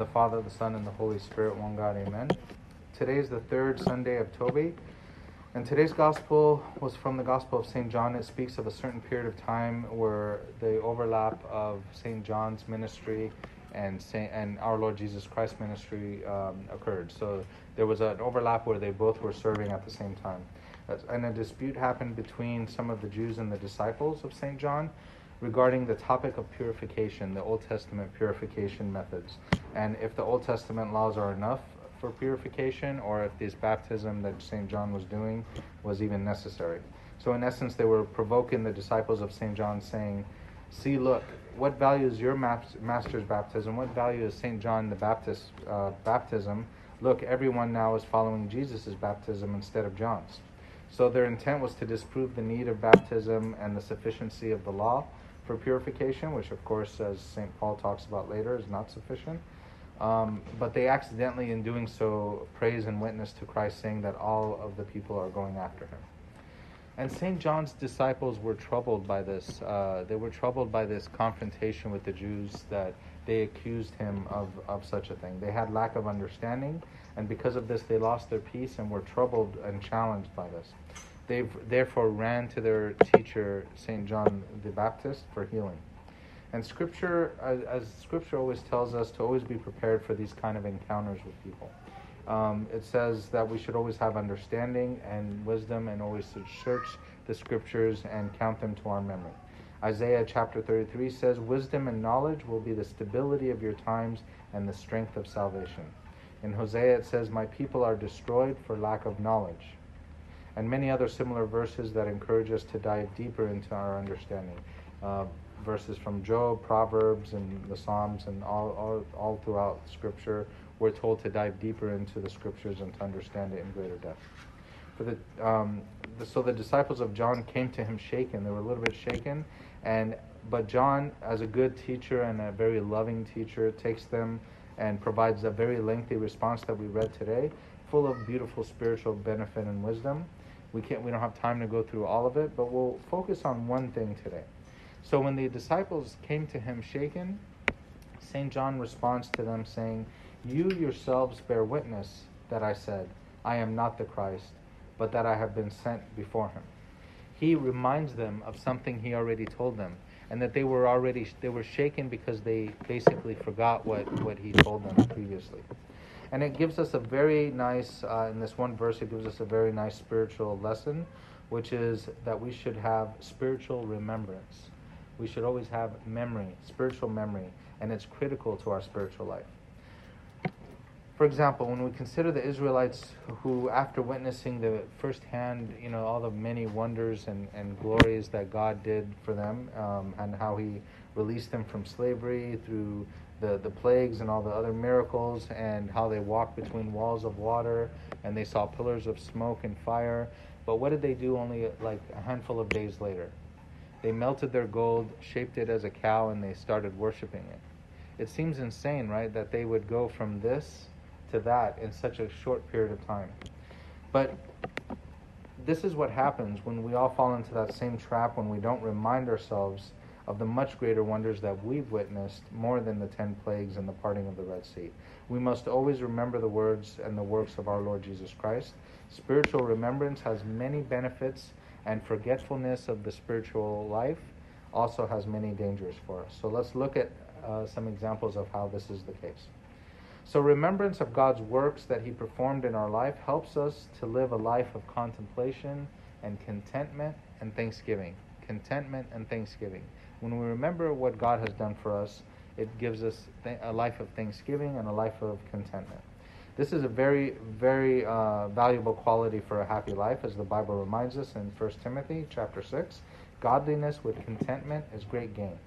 of the Father, the Son, and the Holy Spirit, one God, amen. Today is the third Sunday of Tobi, and today's gospel was from the Gospel of St. John. It speaks of a certain period of time where the overlap of St. John's ministry and Saint, and our Lord Jesus Christ ministry um, occurred. So there was an overlap where they both were serving at the same time. And a dispute happened between some of the Jews and the disciples of St. John regarding the topic of purification, the Old Testament purification methods, and if the Old Testament laws are enough for purification, or if this baptism that St. John was doing was even necessary. So, in essence, they were provoking the disciples of St. John, saying, See, look, what value is your master's baptism? What value is St. John the Baptist's uh, baptism? Look, everyone now is following Jesus' baptism instead of John's. So their intent was to disprove the need of baptism and the sufficiency of the law for purification, which, of course, as St. Paul talks about later, is not sufficient. Um, but they accidentally, in doing so, praise and witness to Christ, saying that all of the people are going after him. And St. John's disciples were troubled by this. Uh, they were troubled by this confrontation with the Jews that they accused him of, of such a thing. They had lack of understanding, and because of this, they lost their peace and were troubled and challenged by this. They therefore ran to their teacher, St. John the Baptist, for healing. And Scripture, as, as, Scripture always tells us, to always be prepared for these kind of encounters with people. Um, it says that we should always have understanding and wisdom and always search the Scriptures and count them to our memory. Isaiah chapter 33 says, Wisdom and knowledge will be the stability of your times and the strength of salvation. In Hosea it says, My people are destroyed for lack of knowledge and many other similar verses that encourage us to dive deeper into our understanding. Uh, verses from Job, Proverbs, and the Psalms, and all, all, all throughout Scripture, we're told to dive deeper into the Scriptures and to understand it in greater depth. For the, um, the, so the disciples of John came to him shaken. They were a little bit shaken, and but John, as a good teacher and a very loving teacher, takes them and provides a very lengthy response that we read today, full of beautiful spiritual benefit and wisdom. We can't we don't have time to go through all of it, but we'll focus on one thing today. So when the disciples came to him shaken, St. John responds to them saying, You yourselves bear witness that I said, I am not the Christ, but that I have been sent before him. He reminds them of something he already told them, and that they were already they were shaken because they basically forgot what, what he told them previously. And it gives us a very nice, uh, in this one verse, it gives us a very nice spiritual lesson, which is that we should have spiritual remembrance. We should always have memory, spiritual memory, and it's critical to our spiritual life. For example, when we consider the Israelites who, after witnessing the firsthand, you know, all the many wonders and, and glories that God did for them, um, and how He released them from slavery through the, the plagues and all the other miracles and how they walked between walls of water and they saw pillars of smoke and fire. But what did they do only like a handful of days later? They melted their gold, shaped it as a cow, and they started worshiping it. It seems insane, right, that they would go from this to that in such a short period of time. But this is what happens when we all fall into that same trap when we don't remind ourselves of the much greater wonders that we've witnessed more than the ten plagues and the parting of the Red Sea. We must always remember the words and the works of our Lord Jesus Christ. Spiritual remembrance has many benefits, and forgetfulness of the spiritual life also has many dangers for us. So let's look at uh, some examples of how this is the case. So, remembrance of God's works that He performed in our life helps us to live a life of contemplation and contentment and thanksgiving. Contentment and thanksgiving. When we remember what God has done for us, it gives us a life of thanksgiving and a life of contentment. This is a very, very uh, valuable quality for a happy life, as the Bible reminds us in 1 Timothy chapter 6. Godliness with contentment is great gain.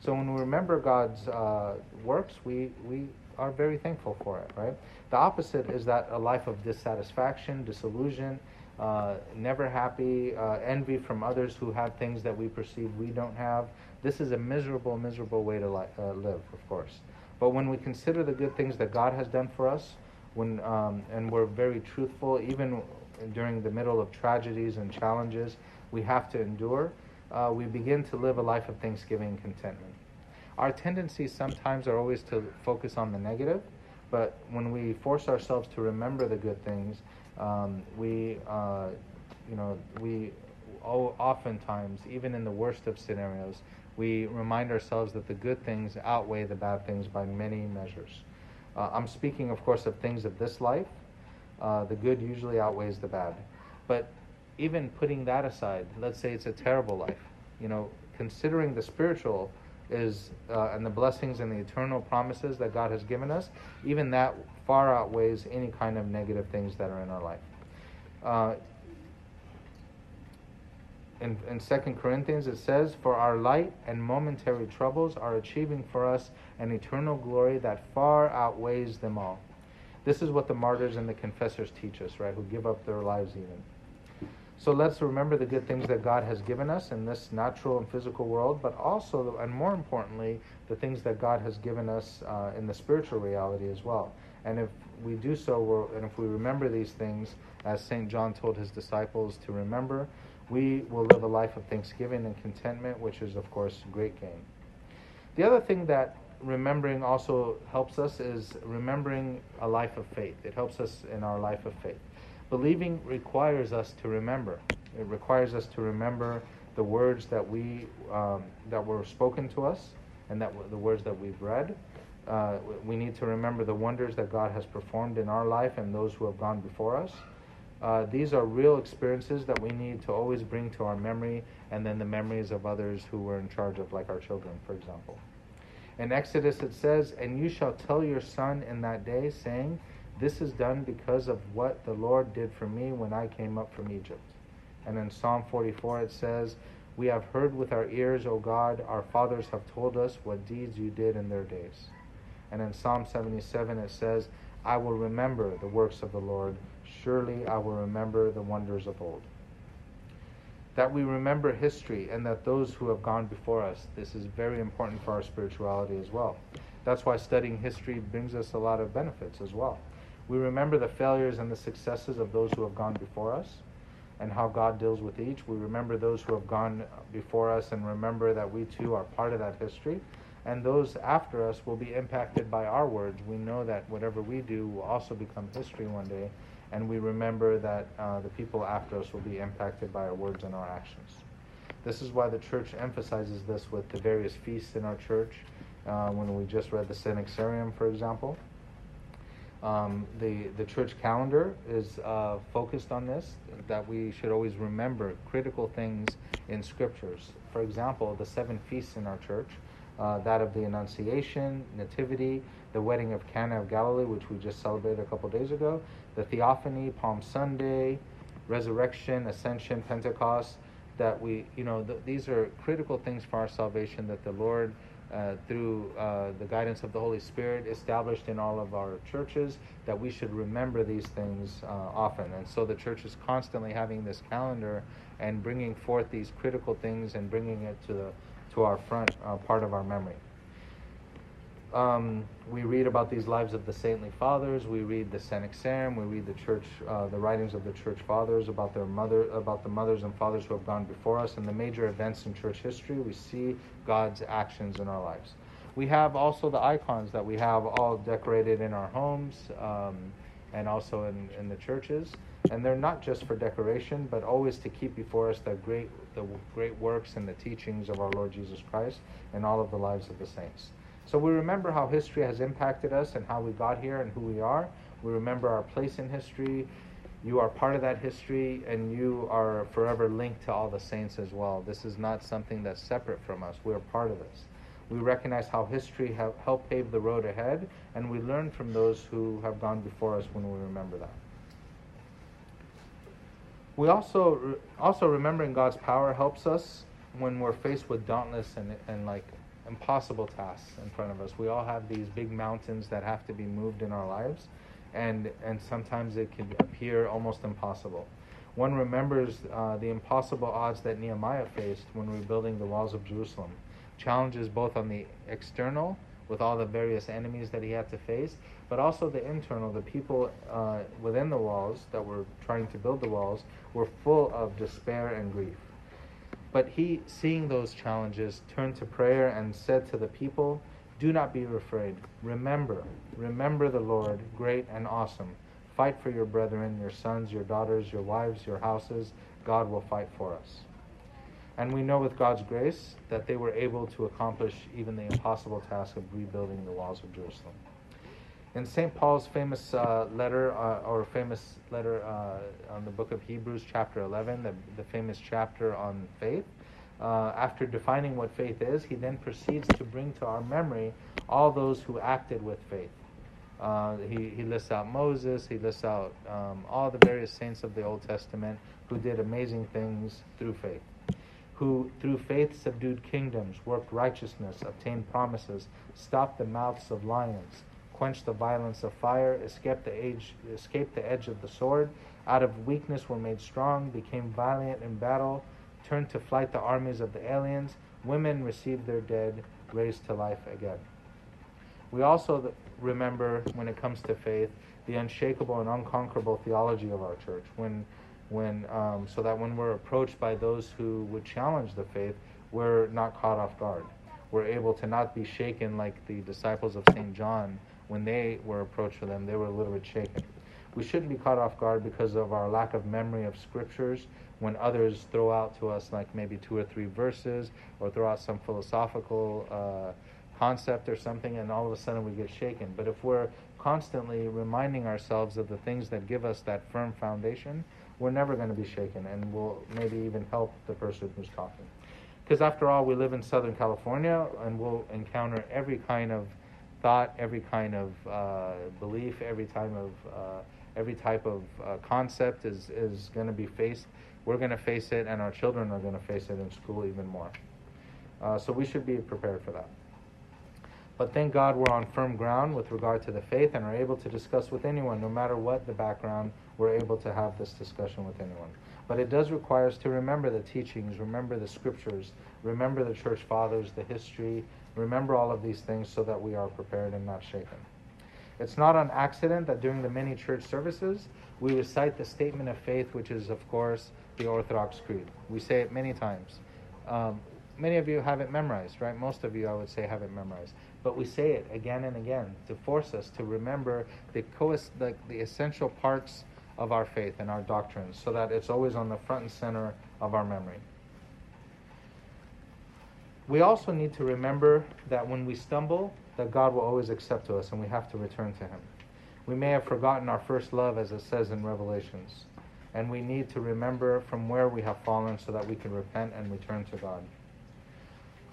So when we remember God's uh, works, we, we are very thankful for it, right? The opposite is that a life of dissatisfaction, disillusion, uh, never happy, uh, envy from others who have things that we perceive we don't have. This is a miserable, miserable way to li- uh, live, of course. But when we consider the good things that God has done for us, when um, and we're very truthful, even during the middle of tragedies and challenges we have to endure, uh, we begin to live a life of thanksgiving and contentment. our tendencies sometimes are always to focus on the negative, but when we force ourselves to remember the good things, um, we, uh, you know, we oftentimes, even in the worst of scenarios, we remind ourselves that the good things outweigh the bad things by many measures. Uh, I'm speaking, of course, of things of this life. Uh, the good usually outweighs the bad. But even putting that aside, let's say it's a terrible life, you know, considering the spiritual is uh, and the blessings and the eternal promises that God has given us, even that far outweighs any kind of negative things that are in our life. Uh, in, in 2 Corinthians it says, For our light and momentary troubles are achieving for us an eternal glory that far outweighs them all. This is what the martyrs and the confessors teach us, right? Who give up their lives even. So let's remember the good things that God has given us in this natural and physical world, but also, and more importantly, the things that God has given us uh, in the spiritual reality as well. And if we do so, and if we remember these things, as St. John told his disciples to remember, we will live a life of thanksgiving and contentment, which is, of course, great gain. The other thing that remembering also helps us is remembering a life of faith. It helps us in our life of faith. Believing requires us to remember. It requires us to remember the words that we um, that were spoken to us, and that the words that we've read. Uh, we need to remember the wonders that God has performed in our life and those who have gone before us. Uh, these are real experiences that we need to always bring to our memory, and then the memories of others who were in charge of, like our children, for example. In Exodus it says, And you shall tell your son in that day, saying, this is done because of what the Lord did for me when I came up from Egypt. And in Psalm 44 it says, We have heard with our ears, O God, our fathers have told us what deeds you did in their days. And in Psalm 77 it says, I will remember the works of the Lord. Surely I will remember the wonders of old. That we remember history and that those who have gone before us, this is very important for our spirituality as well. That's why studying history brings us a lot of benefits as well. We remember the failures and the successes of those who have gone before us and how God deals with each. We remember those who have gone before us and remember that we too are part of that history. And those after us will be impacted by our words. We know that whatever we do will also become history one day. And we remember that uh, the people after us will be impacted by our words and our actions. This is why the church emphasizes this with the various feasts in our church. Uh, when we just read the Synaxarium, for example. Um, the, the church calendar is uh, focused on this, that we should always remember critical things in scriptures. For example, the seven feasts in our church, uh, that of the Annunciation, Nativity, the wedding of Cana of Galilee, which we just celebrated a couple days ago, the Theophany, Palm Sunday, Resurrection, Ascension, Pentecost, that we, you know, th- these are critical things for our salvation that the Lord uh, through uh, the guidance of the Holy Spirit established in all of our churches that we should remember these things uh, often. And so the church is constantly having this calendar and bringing forth these critical things and bringing it to the to our front uh, part of our memory um, we read about these lives of the saintly fathers. We read the Synaxarium. We read the church, uh, the writings of the church fathers about their mother, about the mothers and fathers who have gone before us, and the major events in church history. We see God's actions in our lives. We have also the icons that we have all decorated in our homes um, and also in, in the churches. And they're not just for decoration, but always to keep before us the great, the great works and the teachings of our Lord Jesus Christ and all of the lives of the saints. So we remember how history has impacted us and how we got here and who we are. We remember our place in history. You are part of that history and you are forever linked to all the saints as well. This is not something that's separate from us. We are part of this. We recognize how history have helped pave the road ahead and we learn from those who have gone before us when we remember that. We also also remembering God's power helps us when we're faced with dauntless and, and like impossible tasks in front of us. We all have these big mountains that have to be moved in our lives, and and sometimes it can appear almost impossible. One remembers uh, the impossible odds that Nehemiah faced when rebuilding the walls of Jerusalem. Challenges both on the external, with all the various enemies that he had to face, but also the internal, the people uh, within the walls that were trying to build the walls were full of despair and grief. But he, seeing those challenges, turned to prayer and said to the people, Do not be afraid. Remember, remember the Lord, great and awesome. Fight for your brethren, your sons, your daughters, your wives, your houses. God will fight for us. And we know with God's grace that they were able to accomplish even the impossible task of rebuilding the walls of Jerusalem. In St. Paul's famous uh, letter, uh, or famous letter uh, on the book of Hebrews, chapter 11, the, the famous chapter on faith, uh, after defining what faith is, he then proceeds to bring to our memory all those who acted with faith. Uh, he, he lists out Moses, he lists out um, all the various saints of the Old Testament who did amazing things through faith who through faith subdued kingdoms, worked righteousness, obtained promises, stopped the mouths of lions, quenched the violence of fire, escaped the, age, escaped the edge of the sword, out of weakness were made strong, became valiant in battle, turned to flight the armies of the aliens, women received their dead, raised to life again. We also remember, when it comes to faith, the unshakable and unconquerable theology of our church. When when um, so that when we're approached by those who would challenge the faith, we're not caught off guard. We're able to not be shaken like the disciples of St. John when they were approached with them, they were a little bit shaken. We shouldn't be caught off guard because of our lack of memory of scriptures when others throw out to us like maybe two or three verses or throw out some philosophical uh, concept or something and all of a sudden we get shaken. But if we're constantly reminding ourselves of the things that give us that firm foundation, we're never going to be shaken and will maybe even help the person who's talking. Because after all, we live in Southern California and we'll encounter every kind of thought, every kind of uh, belief, every time of uh, every type of uh, concept is, is going to be faced. We're going to face it, and our children are going to face it in school even more. Uh, so we should be prepared for that. But thank God we're on firm ground with regard to the faith and are able to discuss with anyone, no matter what the background, we're able to have this discussion with anyone. But it does require us to remember the teachings, remember the scriptures, remember the church fathers, the history, remember all of these things so that we are prepared and not shaken. It's not an accident that during the many church services we recite the statement of faith, which is, of course, the Orthodox Creed. We say it many times. Um, many of you have it memorized, right? Most of you, I would say, have it memorized but we say it again and again to force us to remember the, co- the, the essential parts of our faith and our doctrines so that it's always on the front and center of our memory. We also need to remember that when we stumble, that God will always accept to us and we have to return to Him. We may have forgotten our first love, as it says in Revelations, and we need to remember from where we have fallen so that we can repent and return to God.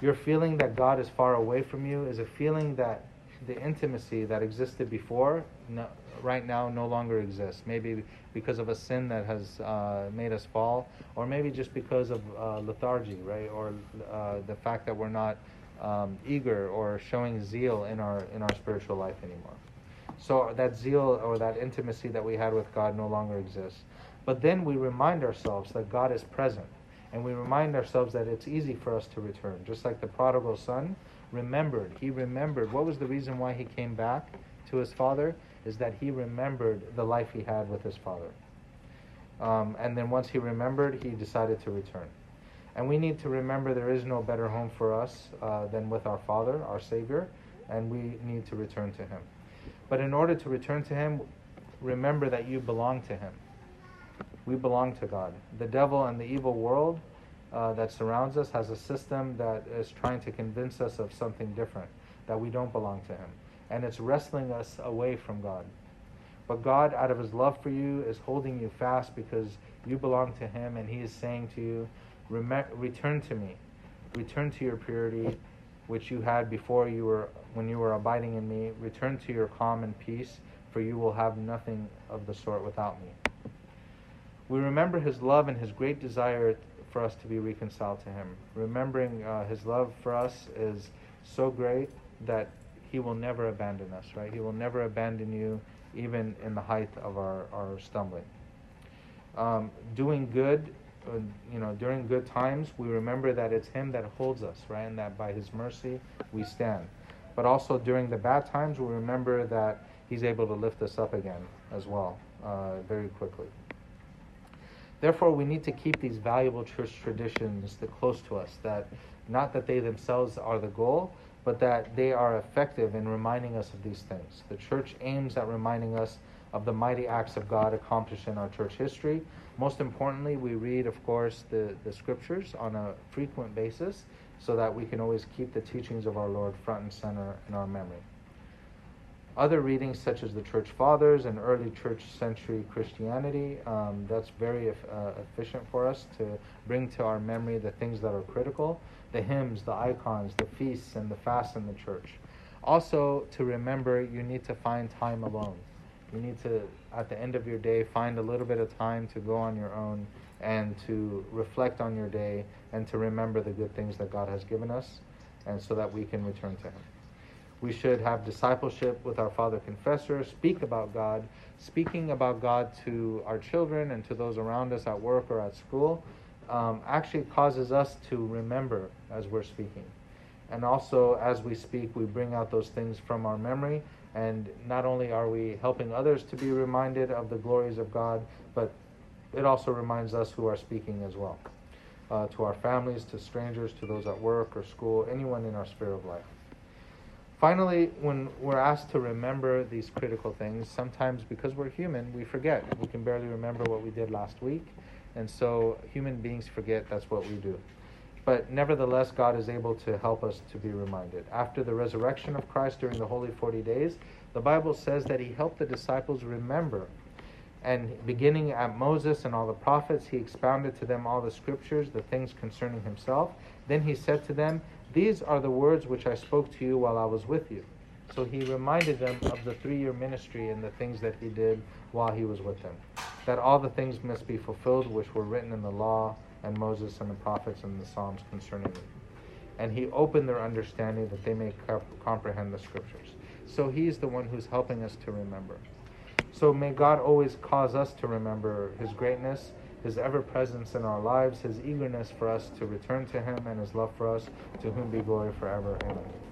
Your feeling that God is far away from you is a feeling that the intimacy that existed before no, right now no longer exists. Maybe because of a sin that has uh, made us fall, or maybe just because of uh, lethargy, right? Or uh, the fact that we're not um, eager or showing zeal in our in our spiritual life anymore. So that zeal or that intimacy that we had with God no longer exists. But then we remind ourselves that God is present and we remind ourselves that it's easy for us to return. Just like the prodigal son remembered. He remembered. What was the reason why he came back to his father? Is that he remembered the life he had with his father. Um, and then once he remembered, he decided to return. And we need to remember there is no better home for us uh, than with our Father, our Savior, and we need to return to Him. But in order to return to Him, remember that you belong to Him. We belong to God. The devil and the evil world uh, that surrounds us has a system that is trying to convince us of something different, that we don't belong to Him. And it's wrestling us away from God. But God, out of His love for you, is holding you fast because you belong to Him, and He is saying to you, Return to me. Return to your purity, which you had before you were when you were abiding in me. Return to your calm and peace, for you will have nothing of the sort without me. We remember his love and his great desire for us to be reconciled to him. Remembering uh, his love for us is so great that he will never abandon us, right? He will never abandon you even in the height of our, our stumbling. Um, doing good, uh, you know, during good times, we remember that it's him that holds us, right? And that by his mercy we stand. But also during the bad times, we remember that he's able to lift us up again as well, uh, very quickly. Therefore, we need to keep these valuable church traditions close to us. That not that they themselves are the goal, but that they are effective in reminding us of these things. The church aims at reminding us of the mighty acts of God accomplished in our church history. Most importantly, we read, of course, the, the scriptures on a frequent basis so that we can always keep the teachings of our Lord front and center in our memory. Other readings, such as the Church Fathers and early church century Christianity, um, that's very uh, efficient for us to bring to our memory the things that are critical the hymns, the icons, the feasts, and the fasts in the church. Also, to remember, you need to find time alone. You need to, at the end of your day, find a little bit of time to go on your own and to reflect on your day and to remember the good things that God has given us, and so that we can return to Him. We should have discipleship with our Father Confessor, speak about God, speaking about God to our children and to those around us at work or at school um, actually causes us to remember as we're speaking. And also, as we speak, we bring out those things from our memory. And not only are we helping others to be reminded of the glories of God, but it also reminds us who are speaking as well. Uh, to our families, to strangers, to those at work or school, anyone in our sphere of life. Finally, when we're asked to remember these critical things, sometimes because we're human, we forget. We can barely remember what we did last week and so human beings forget that's what we do. But nevertheless, God is able to help us to be reminded. After the resurrection of Christ during the Holy 40 days, the Bible says that He helped the disciples remember. And beginning at Moses and all the prophets, He expounded to them all the scriptures, the things concerning Himself. Then He said to them, These are the words which I spoke to you while I was with you. So He reminded them of the three year ministry and the things that He did while He was with them that all the things must be fulfilled which were written in the law and Moses and the prophets and the Psalms concerning me. And he opened their understanding that they may comprehend the scriptures. So he's the one who's helping us to remember. So may God always cause us to remember his greatness, his ever presence in our lives, his eagerness for us to return to him, and his love for us, to whom be glory forever. Amen.